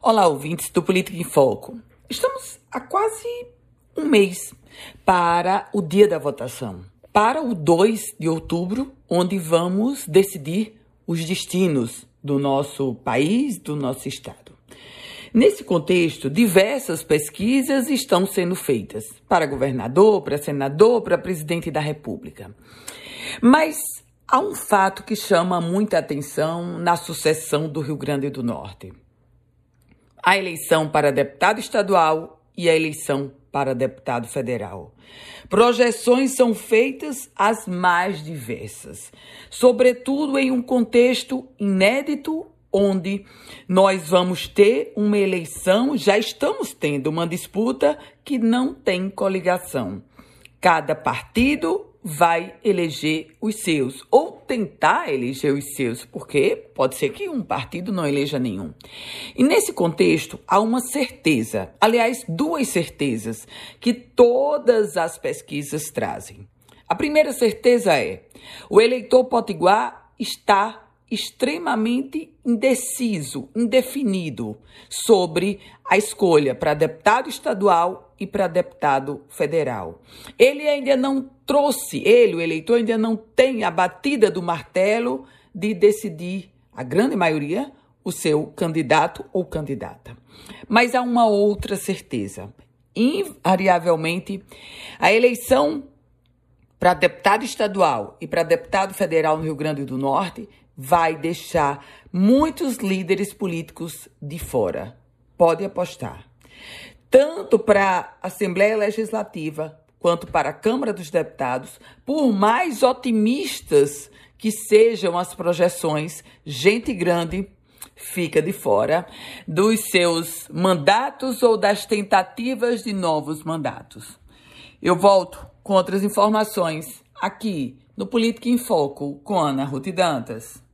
Olá, ouvintes do Política em Foco. Estamos há quase um mês para o dia da votação, para o 2 de outubro, onde vamos decidir os destinos do nosso país, do nosso estado. Nesse contexto, diversas pesquisas estão sendo feitas para governador, para senador, para presidente da República. Mas há um fato que chama muita atenção na sucessão do Rio Grande do Norte a eleição para deputado estadual e a eleição para deputado federal. Projeções são feitas as mais diversas, sobretudo em um contexto inédito onde nós vamos ter uma eleição, já estamos tendo uma disputa que não tem coligação. Cada partido vai eleger os seus, ou tentar eleger os seus, porque pode ser que um partido não eleja nenhum. E nesse contexto, há uma certeza, aliás, duas certezas, que todas as pesquisas trazem. A primeira certeza é: o eleitor potiguar está extremamente indeciso, indefinido sobre a escolha para deputado estadual e para deputado federal. Ele ainda não trouxe, ele, o eleitor, ainda não tem a batida do martelo de decidir, a grande maioria, o seu candidato ou candidata. Mas há uma outra certeza. Invariavelmente, a eleição para deputado estadual e para deputado federal no Rio Grande do Norte vai deixar muitos líderes políticos de fora. Pode apostar. Tanto para a Assembleia Legislativa quanto para a Câmara dos Deputados, por mais otimistas que sejam as projeções, gente grande fica de fora dos seus mandatos ou das tentativas de novos mandatos. Eu volto com outras informações aqui no Política em Foco com Ana Ruth Dantas.